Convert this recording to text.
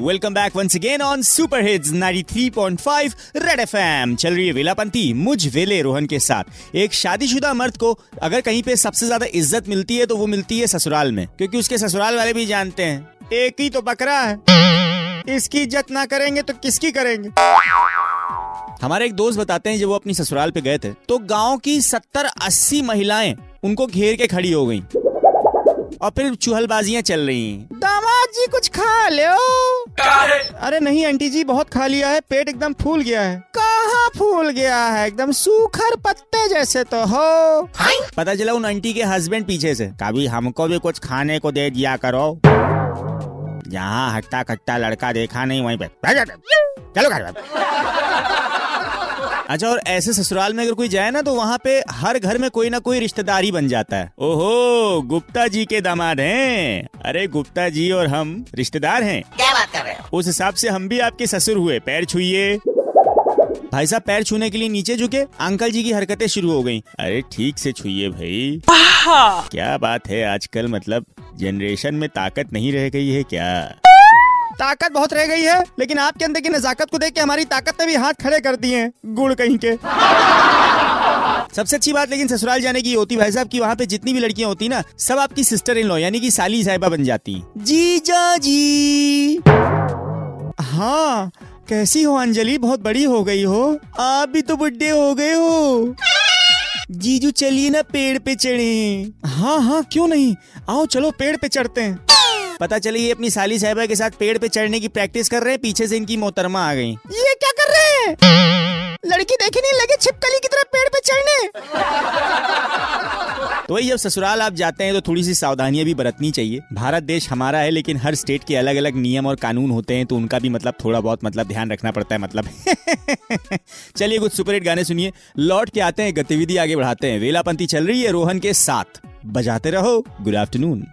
Welcome back once again on super hits 93.5 red FM चल रही है वेलापंती मुझ वेले रोहन के साथ। एक शादीशुदा मर्द को अगर कहीं पे सबसे ज़्यादा इज़्ज़त मिलती है तो वो मिलती है ससुराल में। क्योंकि उसके ससुराल वाले भी जानते हैं। एक ही तो बकरा है। इसकी इज़्ज़त ना करेंगे तो किसकी करेंगे? हमारे एक दोस्त बताते हैं जब वो अपनी ससुराल पे गए थे तो गाँव की सत्तर अस्सी महिलाएँ उनको घेर के खड़ी हो गईं। और फिर चूहलबाजियाँ चल रही। हैं दामाद जी कुछ खा लो अरे नहीं आंटी जी बहुत खा लिया है पेट एकदम फूल गया है। कहाँ फूल गया है? एकदम सूखर पत्ते जैसे तो हो। पता चला उन आंटी के हस्बैंड पीछे से कभी हमको भी कुछ खाने को दे दिया करो। जहाँ हट्टा कट्टा लड़का देखा नहीं वहीं पे। चलो घर। अच्छा और ऐसे ससुराल में अगर कोई जाए ना तो वहाँ पे हर घर में कोई ना कोई रिश्तेदार ही बन जाता है। ओहो गुप्ता जी के दामाद हैं। अरे गुप्ता जी और हम रिश्तेदार हैं। क्या बात कर रहे हो? उस हिसाब से हम भी आपके ससुर हुए। पैर छुइए। भाई साहब पैर छूने के लिए नीचे झुके। अंकल जी की हरकतें शुरू हो गई। अरे ठीक से छुइए भाई। क्या बात है आजकल मतलब जनरेशन में ताकत नहीं रह गई है क्या? ताकत बहुत रह गई है लेकिन आपके अंदर की नजाकत को देख के हमारी ताकत ने भी हाथ खड़े कर दिए हैं गुड़ कहीं के। सबसे अच्छी बात लेकिन ससुराल जाने की होती भाई साहब की वहाँ पे जितनी भी लड़कियाँ होती ना सब आपकी सिस्टर इन लॉ यानी कि साली साहिबा बन जाती। जीजा जी। हाँ कैसी हो अंजलि? बहुत बड़ी हो गई हो। आप भी तो बुढ़े हो गए हो। जीजू चलिए ना पेड़ पे चढ़े। हाँ हाँ क्यों नहीं? आओ चलो पेड़ पे चढ़ते हैं। पता चले ये अपनी साली साहिबा के साथ पेड़ पे चढ़ने की प्रैक्टिस कर रहे हैं पीछे से इनकी मोहतरमा आ गई। ये क्या कर रहे हैं? लड़की देखी नहीं लगे छिपकली की तरह पेड़ पे चढ़ने। तो वही जब ससुराल आप जाते हैं तो थोड़ी सी सावधानियाँ भी बरतनी चाहिए। भारत देश हमारा है लेकिन हर स्टेट के अलग अलग नियम और कानून होते हैं तो उनका भी मतलब थोड़ा बहुत मतलब ध्यान रखना पड़ता है मतलब। चलिए कुछ सुपरहिट गाने सुनिए। लौट के आते हैं गतिविधि आगे बढ़ाते हैं। वेलापंती चल रही है रोहन के साथ। बजाते रहो गुड आफ्टरनून।